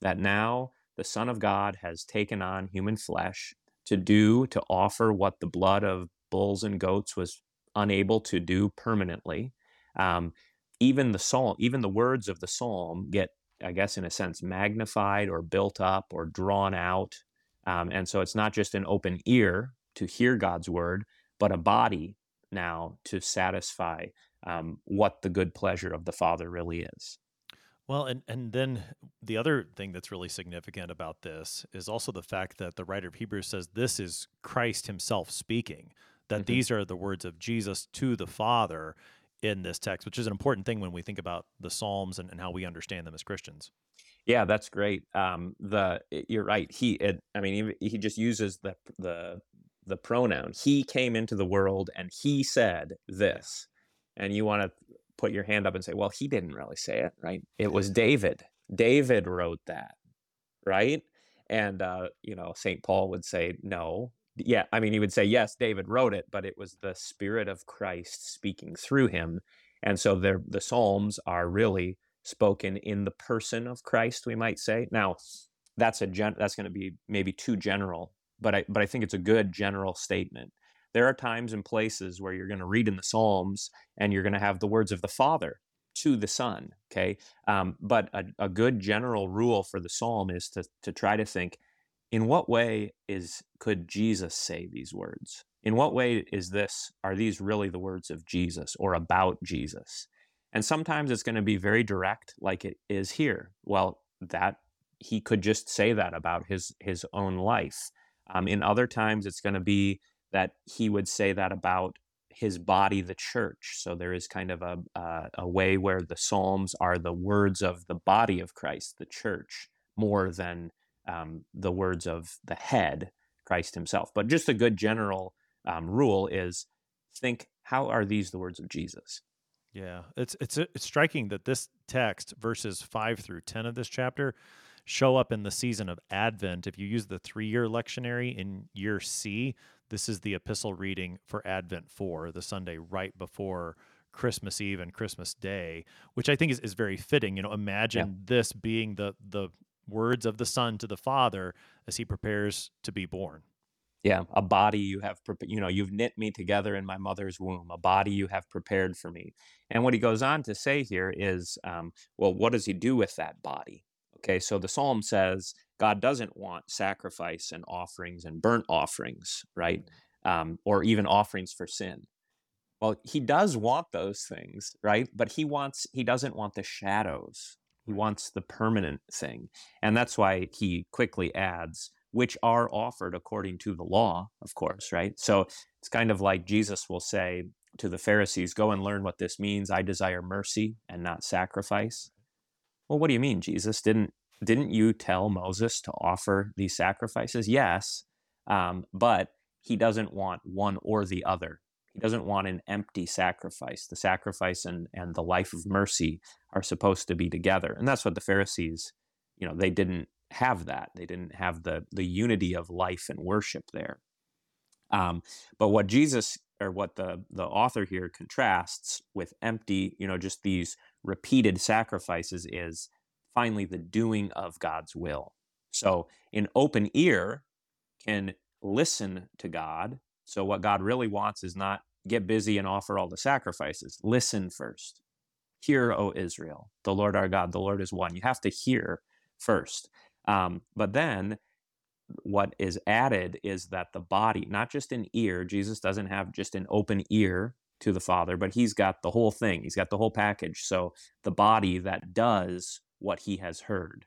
[SPEAKER 2] that now the Son of God has taken on human flesh to do, to offer what the blood of bulls and goats was unable to do permanently. Um, even the psalm, even the words of the psalm get I guess, in a sense, magnified or built up or drawn out. Um, and so it's not just an open ear to hear God's word, but a body now to satisfy um, what the good pleasure of the Father really is.
[SPEAKER 1] Well, and, and then the other thing that's really significant about this is also the fact that the writer of Hebrews says this is Christ himself speaking, that mm-hmm. these are the words of Jesus to the Father in this text, which is an important thing when we think about the Psalms and, and how we understand them as Christians.
[SPEAKER 2] Yeah, that's great. Um, the you're right. He, it, I mean, he, he just uses the the the pronoun. He came into the world and he said this, and you want to put your hand up and say, well, he didn't really say it, right? It was David. David wrote that, right? And uh, you know, Saint Paul would say, no, yeah, I mean, he would say, yes, David wrote it, but it was the Spirit of Christ speaking through him. And so the Psalms are really spoken in the person of Christ, we might say. Now, that's a gen- that's going to be maybe too general, but I but I think it's a good general statement. There are times and places where you're going to read in the Psalms and you're going to have the words of the Father to the Son. Okay, um, but a, a good general rule for the Psalm is to to try to think in what way is could Jesus say these words? In what way is this are these really the words of Jesus or about Jesus? And sometimes it's going to be very direct like it is here. Well, that he could just say that about his his own life. Um, in other times it's going to be that he would say that about his body, the church. So there is kind of a, uh, a way where the Psalms are the words of the body of Christ, the church, more than um, the words of the head, Christ himself. But just a good general um, rule is think, how are these the words of Jesus?
[SPEAKER 1] Yeah, it's it's it's striking that this text, verses five through ten of this chapter, show up in the season of Advent. If you use the three-year lectionary in year C, this is the epistle reading for Advent four, the Sunday right before Christmas Eve and Christmas Day, which I think is, is very fitting. You know, imagine yeah. this being the the words of the Son to the Father as he prepares to be born.
[SPEAKER 2] Yeah, a body you have, you know, you've knit me together in my mother's womb, a body you have prepared for me. And what he goes on to say here is, um, well, what does he do with that body? Okay, so the psalm says God doesn't want sacrifice and offerings and burnt offerings, right? Um, or even offerings for sin. Well, he does want those things, right? But he wants, he doesn't want the shadows he wants the permanent thing. And that's why he quickly adds, which are offered according to the law, of course, right? So it's kind of like Jesus will say, to the Pharisees, Go and learn what this means. I desire mercy and not sacrifice. Well, what do you mean, Jesus? Didn't, didn't you tell Moses to offer these sacrifices? Yes, um, but he doesn't want one or the other. He doesn't want an empty sacrifice. The sacrifice and, and the life of mercy are supposed to be together. And that's what the Pharisees, you know, they didn't have that. They didn't have the the unity of life and worship there. Um, but what Jesus or what the the author here contrasts with empty, you know, just these repeated sacrifices is finally the doing of God's will. So an open ear can listen to God so, what God really wants is not get busy and offer all the sacrifices. Listen first. Hear, O Israel, the Lord our God, the Lord is one. You have to hear first. Um, but then what is added is that the body, not just an ear, Jesus doesn't have just an open ear to the Father, but he's got the whole thing. He's got the whole package. So the body that does what he has heard.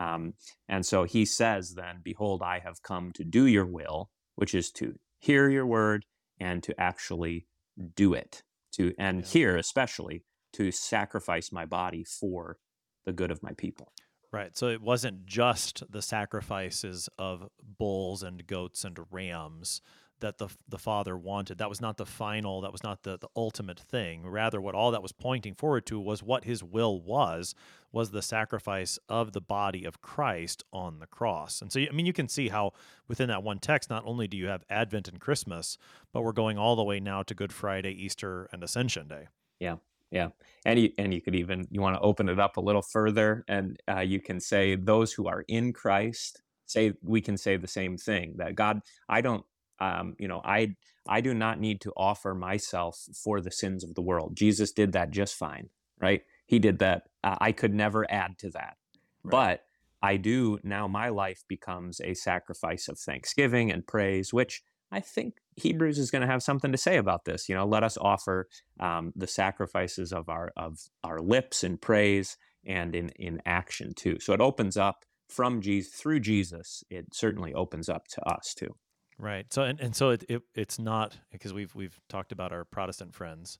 [SPEAKER 2] Um, and so he says, then, Behold, I have come to do your will, which is to hear your word and to actually do it to and yeah. here especially to sacrifice my body for the good of my people
[SPEAKER 1] right so it wasn't just the sacrifices of bulls and goats and rams that the the father wanted. That was not the final, that was not the, the ultimate thing. Rather, what all that was pointing forward to was what his will was, was the sacrifice of the body of Christ on the cross. And so, I mean, you can see how within that one text, not only do you have Advent and Christmas, but we're going all the way now to Good Friday, Easter, and Ascension Day.
[SPEAKER 2] Yeah. Yeah, and you, and you could even you want to open it up a little further, and uh, you can say those who are in Christ say we can say the same thing that God I don't um, you know, I I do not need to offer myself for the sins of the world. Jesus did that just fine, right? He did that. Uh, I could never add to that, right. but I do now. My life becomes a sacrifice of thanksgiving and praise, which I think Hebrews is going to have something to say about this. You know, let us offer um, the sacrifices of our of our lips in praise and in in action too. So it opens up from Jesus through Jesus. It certainly opens up to us too.
[SPEAKER 1] Right. So and, and so it, it it's not because we've we've talked about our Protestant friends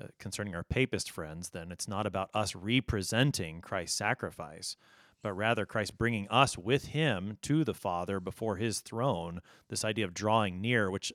[SPEAKER 1] uh, concerning our papist friends. Then it's not about us representing Christ's sacrifice, but rather Christ bringing us with him to the Father before his throne. This idea of drawing near, which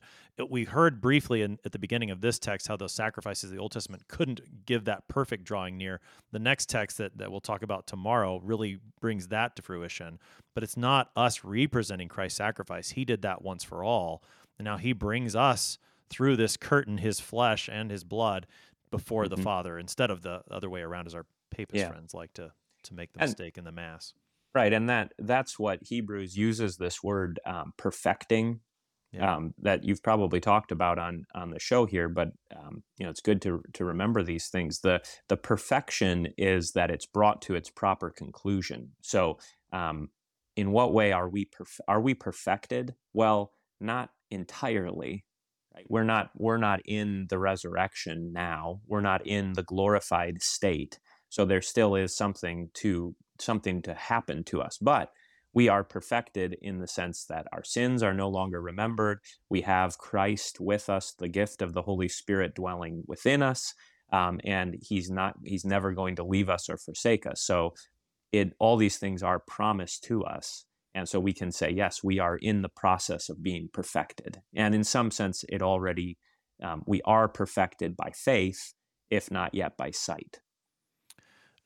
[SPEAKER 1] we heard briefly in, at the beginning of this text, how those sacrifices of the Old Testament couldn't give that perfect drawing near. The next text that, that we'll talk about tomorrow really brings that to fruition. But it's not us representing Christ's sacrifice. He did that once for all. And now he brings us through this curtain, his flesh and his blood, before mm-hmm. the Father, instead of the other way around, as our papist yeah. friends like to to make the and, mistake in the mass.
[SPEAKER 2] Right, and that that's what Hebrews uses this word um, perfecting. Yeah. Um, that you've probably talked about on on the show here, but um, you know it's good to to remember these things. the The perfection is that it's brought to its proper conclusion. So, um, in what way are we perf- are we perfected? Well, not entirely. Right? We're not we're not in the resurrection now. We're not in the glorified state. So there still is something to something to happen to us, but we are perfected in the sense that our sins are no longer remembered. We have Christ with us, the gift of the Holy Spirit dwelling within us, um, and He's not He's never going to leave us or forsake us. So it all these things are promised to us. And so we can say, yes, we are in the process of being perfected. And in some sense, it already, um, we are perfected by faith, if not yet by sight.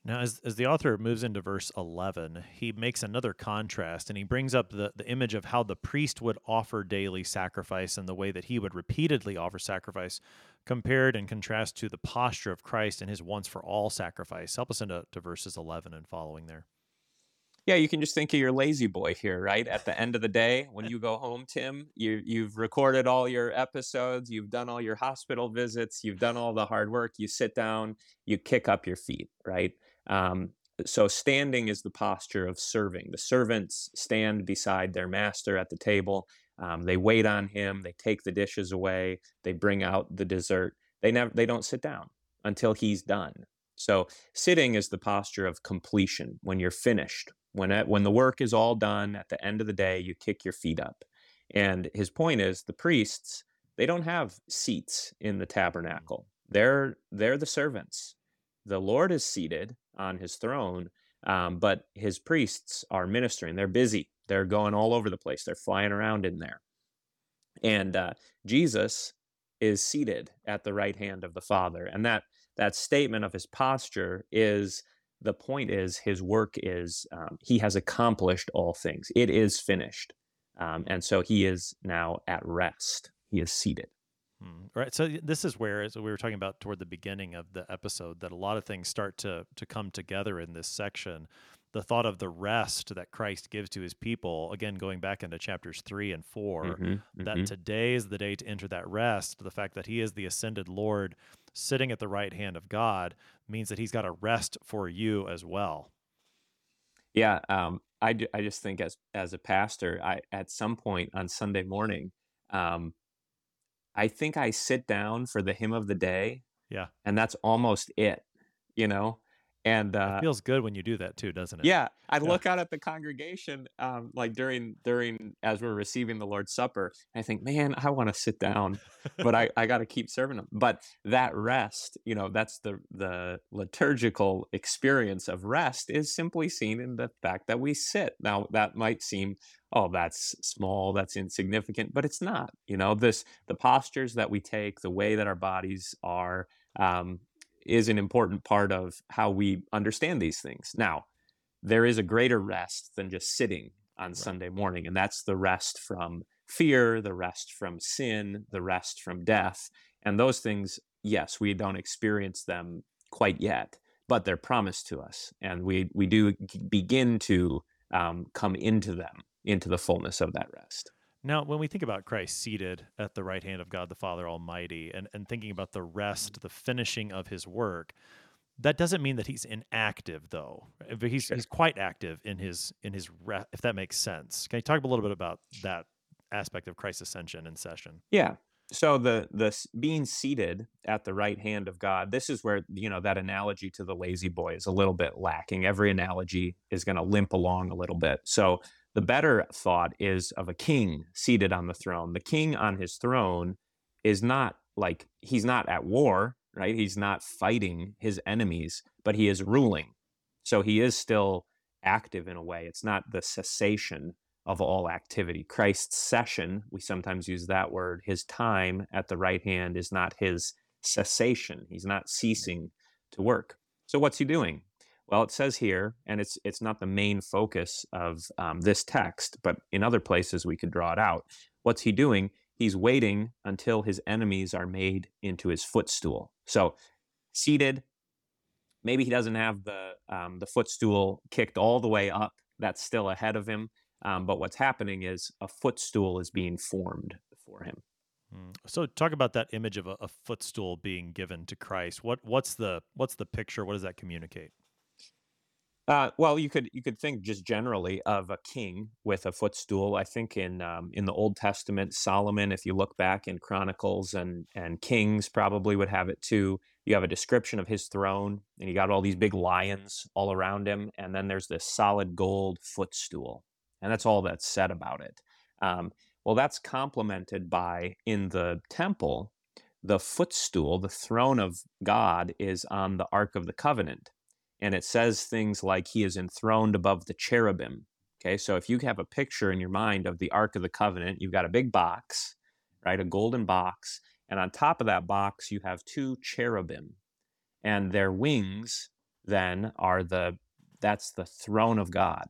[SPEAKER 1] Now, as, as the author moves into verse 11, he makes another contrast and he brings up the, the image of how the priest would offer daily sacrifice and the way that he would repeatedly offer sacrifice, compared and contrast to the posture of Christ and his once for all sacrifice. Help us into to verses 11 and following there.
[SPEAKER 2] Yeah, you can just think of your lazy boy here, right? At the end of the day, when you go home, Tim, you you've recorded all your episodes, you've done all your hospital visits, you've done all the hard work. You sit down, you kick up your feet, right? Um, so standing is the posture of serving. The servants stand beside their master at the table. Um, they wait on him. They take the dishes away. They bring out the dessert. They never. They don't sit down until he's done. So sitting is the posture of completion. When you're finished, when it, when the work is all done at the end of the day, you kick your feet up. And his point is the priests they don't have seats in the tabernacle. They're they're the servants. The Lord is seated on his throne, um, but his priests are ministering. They're busy. They're going all over the place. They're flying around in there. And uh, Jesus is seated at the right hand of the Father. And that that statement of his posture is the point is his work is um, he has accomplished all things. It is finished. Um, and so he is now at rest. He is seated.
[SPEAKER 1] Hmm. Right. So this is where, as we were talking about toward the beginning of the episode, that a lot of things start to to come together in this section. The thought of the rest that Christ gives to his people, again, going back into chapters three and 4
[SPEAKER 2] Mm-hmm,
[SPEAKER 1] that
[SPEAKER 2] mhm.
[SPEAKER 1] today is the day to enter that rest. The fact that he is the ascended Lord sitting at the right hand of God means that he's got a rest for you as well.
[SPEAKER 2] Yeah, um, I, I just think as as a pastor, I at some point on Sunday morning, um, I think I sit down for the hymn of the day,
[SPEAKER 1] Yeah.
[SPEAKER 2] and that's almost it, you know. And uh,
[SPEAKER 1] It feels good when you do that too, doesn't it?
[SPEAKER 2] Yeah, I
[SPEAKER 1] Yeah.
[SPEAKER 2] look out at the congregation, um, like during during as we're receiving the Lord's Supper. I think, man, I want to sit down, but I, I got to keep serving them. But that rest, you know, that's the the liturgical experience of rest is simply seen in the fact that we sit. Now that might seem, oh, that's small, that's insignificant, but it's not. You know, this the postures that we take, the way that our bodies are. Um, is an important part of how we understand these things. Now, there is a greater rest than just sitting on Sunday morning, and that's the rest from fear, the rest from sin, the rest from death. And those things, yes, we don't experience them quite yet, but they're promised to us, and we we do begin to um, come into them, into the fullness of that rest.
[SPEAKER 1] Now, when we think about Christ seated at the right hand of God the Father Almighty and, and thinking about the rest, the finishing of his work, that doesn't mean that he's inactive though. But he's
[SPEAKER 2] Sure.
[SPEAKER 1] he's quite active in his in his re- if that makes sense. Can you talk a little bit about that aspect of Christ's ascension and session?
[SPEAKER 2] Yeah. So the the being seated at the right hand of God, this is where you know that analogy to the lazy boy is a little bit lacking. Every analogy is going to limp along a little bit. So the better thought is of a king seated on the throne. The king on his throne is not like he's not at war, right? He's not fighting his enemies, but he is ruling. So he is still active in a way. It's not the cessation of all activity. Christ's session, we sometimes use that word, his time at the right hand is not his cessation. He's not ceasing to work. So what's he doing? Well, it says here, and it's it's not the main focus of um, this text, but in other places we could draw it out. What's he doing? He's waiting until his enemies are made into his footstool. So, seated, maybe he doesn't have the um, the footstool kicked all the way up. That's still ahead of him. Um, but what's happening is a footstool is being formed for him.
[SPEAKER 1] Mm. So talk about that image of a, a footstool being given to Christ. What what's the what's the picture? What does that communicate?
[SPEAKER 2] Uh, well, you could you could think just generally of a king with a footstool. I think in um, in the Old Testament, Solomon, if you look back in Chronicles and and Kings, probably would have it too. You have a description of his throne, and you got all these big lions all around him, and then there's this solid gold footstool, and that's all that's said about it. Um, well, that's complemented by in the temple, the footstool, the throne of God, is on the Ark of the Covenant and it says things like he is enthroned above the cherubim. Okay, so if you have a picture in your mind of the Ark of the Covenant, you've got a big box, right? A golden box. And on top of that box, you have two cherubim. And their wings then are the, that's the throne of God.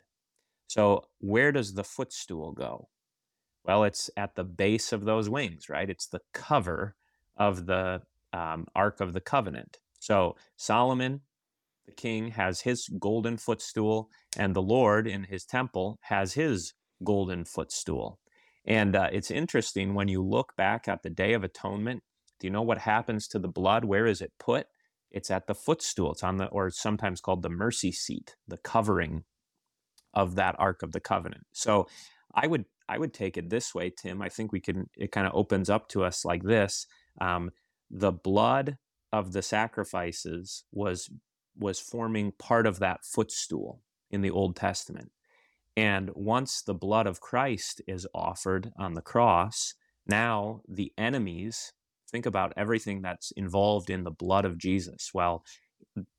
[SPEAKER 2] So where does the footstool go? Well, it's at the base of those wings, right? It's the cover of the um, Ark of the Covenant. So Solomon the king has his golden footstool, and the Lord in his temple has his golden footstool. And uh, it's interesting when you look back at the Day of Atonement. Do you know what happens to the blood? Where is it put? It's at the footstool. It's on the, or sometimes called the mercy seat, the covering of that Ark of the Covenant. So I would I would take it this way, Tim. I think we can. It kind of opens up to us like this. Um, the blood of the sacrifices was was forming part of that footstool in the Old Testament. And once the blood of Christ is offered on the cross, now the enemies think about everything that's involved in the blood of Jesus. Well,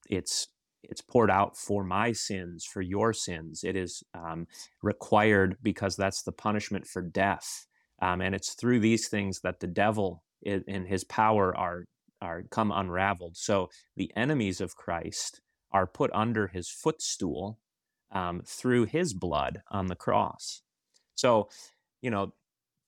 [SPEAKER 2] it's it's poured out for my sins, for your sins. It is um, required because that's the punishment for death, um, and it's through these things that the devil and his power are are come unraveled. So the enemies of Christ are put under his footstool um, through his blood on the cross. So, you know,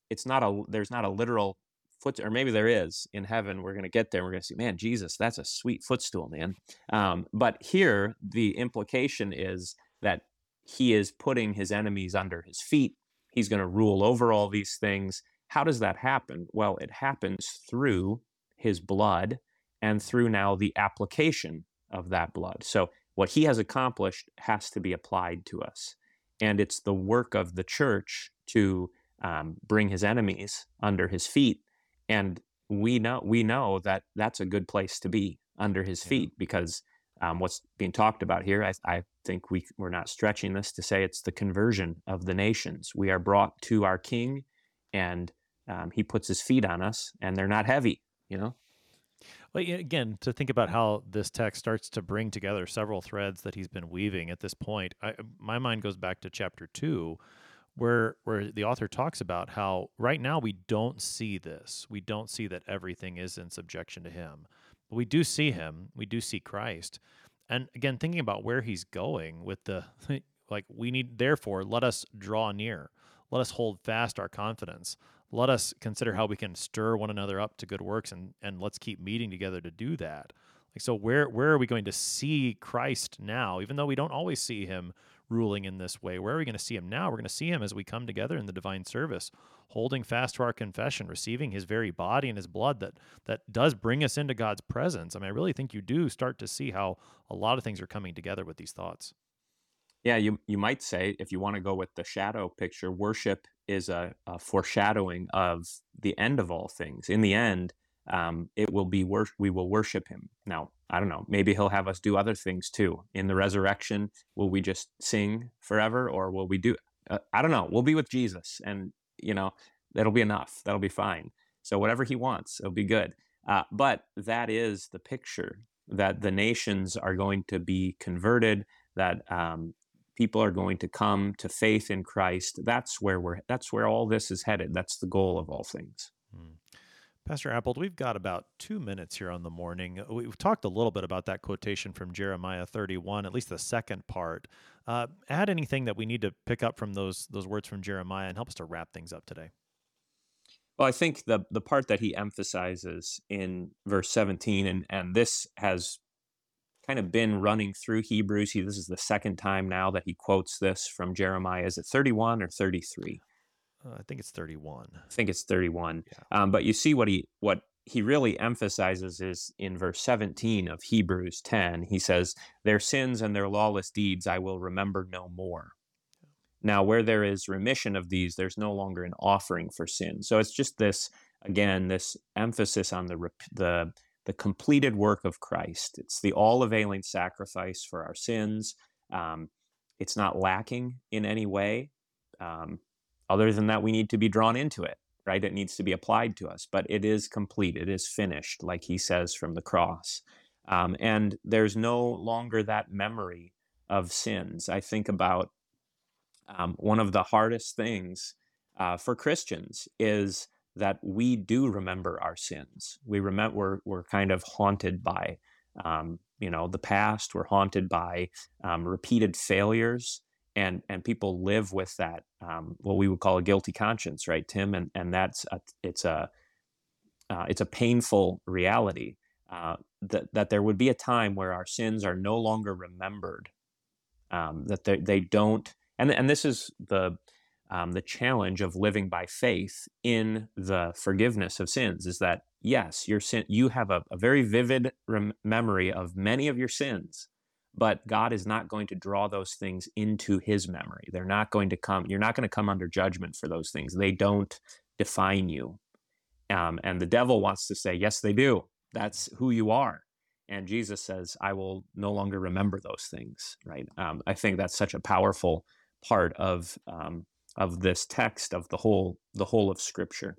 [SPEAKER 2] it's not a there's not a literal foot, or maybe there is in heaven. We're going to get there. We're going to see, man, Jesus, that's a sweet footstool, man. Um, but here, the implication is that he is putting his enemies under his feet. He's going to rule over all these things. How does that happen? Well, it happens through his blood and through now the application of that blood. So, what he has accomplished has to be applied to us. And it's the work of the church to um, bring his enemies under his feet and we know we know that that's a good place to be under his feet because um, what's being talked about here, I, I, think we we're not stretching this to say it's the conversion of the nations. We are brought to our King, and um, He puts His feet on us, and they're not heavy. You know.
[SPEAKER 1] Well, again, to think about how this text starts to bring together several threads that he's been weaving at this point, I, my mind goes back to chapter two, where where the author talks about how right now we don't see this. We don't see that everything is in subjection to him. But we do see him. We do see Christ. And again, thinking about where he's going with the *laughs* like we need therefore let us draw near. Let us hold fast our confidence. Let us consider how we can stir one another up to good works and and let's keep meeting together to do that. Like so where where are we going to see Christ now even though we don't always see him ruling in this way. Where are we going to see him now? We're going to see him as we come together in the divine service, holding fast to our confession, receiving his very body and his blood that that does bring us into God's presence. I mean, I really think you do start to see how a lot of things are coming together with these thoughts.
[SPEAKER 2] Yeah, you you might say if you want to go with the shadow picture, worship is a, a foreshadowing of the end of all things. In the end, um, it will be wor- we will worship him. Now, I don't know. Maybe he'll have us do other things too. In the resurrection, will we just sing forever, or will we do? Uh, I don't know. We'll be with Jesus, and you know that'll be enough. That'll be fine. So whatever he wants, it'll be good. Uh, but that is the picture that the nations are going to be converted. That um, people are going to come to faith in Christ. That's where we're. That's where all this is headed. That's the goal of all things. Hmm.
[SPEAKER 1] Pastor Appold, we've got about two minutes here on the morning. Uh, we've talked a little bit about that quotation from Jeremiah 31, at least the second part. Uh, add anything that we need to pick up from those those words from Jeremiah and help us to wrap things up today.
[SPEAKER 2] Well, I think the the part that he emphasizes in verse 17, and and this has kind of been running through Hebrews. He this is the second time now that he quotes this from Jeremiah. Is it 31 or 33?
[SPEAKER 1] Uh, I think it's 31. I
[SPEAKER 2] think it's 31. Yeah. Um, but you see what he what he really emphasizes is in verse 17 of Hebrews 10. He says, "Their sins and their lawless deeds I will remember no more." Now, where there is remission of these, there's no longer an offering for sin. So it's just this again, this emphasis on the the the completed work of Christ. It's the all availing sacrifice for our sins. Um, it's not lacking in any way. Um, other than that, we need to be drawn into it, right? It needs to be applied to us, but it is complete. It is finished, like he says from the cross. Um, and there's no longer that memory of sins. I think about um, one of the hardest things uh, for Christians is that we do remember our sins. We remember we're, we're kind of haunted by, um, you know, the past. We're haunted by um, repeated failures and and people live with that um, what we would call a guilty conscience, right, Tim? And and that's a, it's a uh, it's a painful reality uh, that that there would be a time where our sins are no longer remembered, um, that they, they don't, and and this is the um, the challenge of living by faith in the forgiveness of sins is that yes, your sin you have a, a very vivid rem- memory of many of your sins but God is not going to draw those things into his memory. They're not going to come, you're not going to come under judgment for those things. They don't define you. Um, and the devil wants to say, yes, they do. That's who you are. And Jesus says, I will no longer remember those things, right? Um, I think that's such a powerful part of, um, of this text of the whole, the whole of scripture.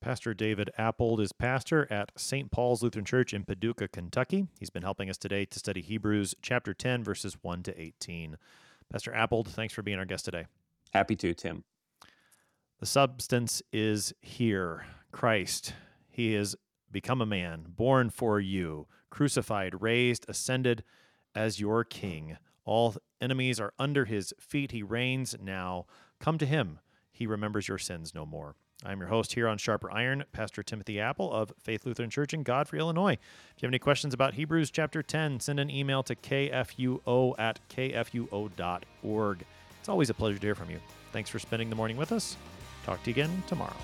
[SPEAKER 1] Pastor David Appold is pastor at St. Paul's Lutheran Church in Paducah, Kentucky. He's been helping us today to study Hebrews chapter 10, verses 1 to 18. Pastor Appold, thanks for being our guest today.
[SPEAKER 2] Happy to, Tim.
[SPEAKER 1] The substance is here Christ. He has become a man, born for you, crucified, raised, ascended as your king. All enemies are under his feet. He reigns now. Come to him. He remembers your sins no more. I'm your host here on Sharper Iron, Pastor Timothy Appel of Faith Lutheran Church in Godfrey, Illinois. If you have any questions about Hebrews chapter 10, send an email to kfuo at kfuo.org. It's always a pleasure to hear from you. Thanks for spending the morning with us. Talk to you again tomorrow.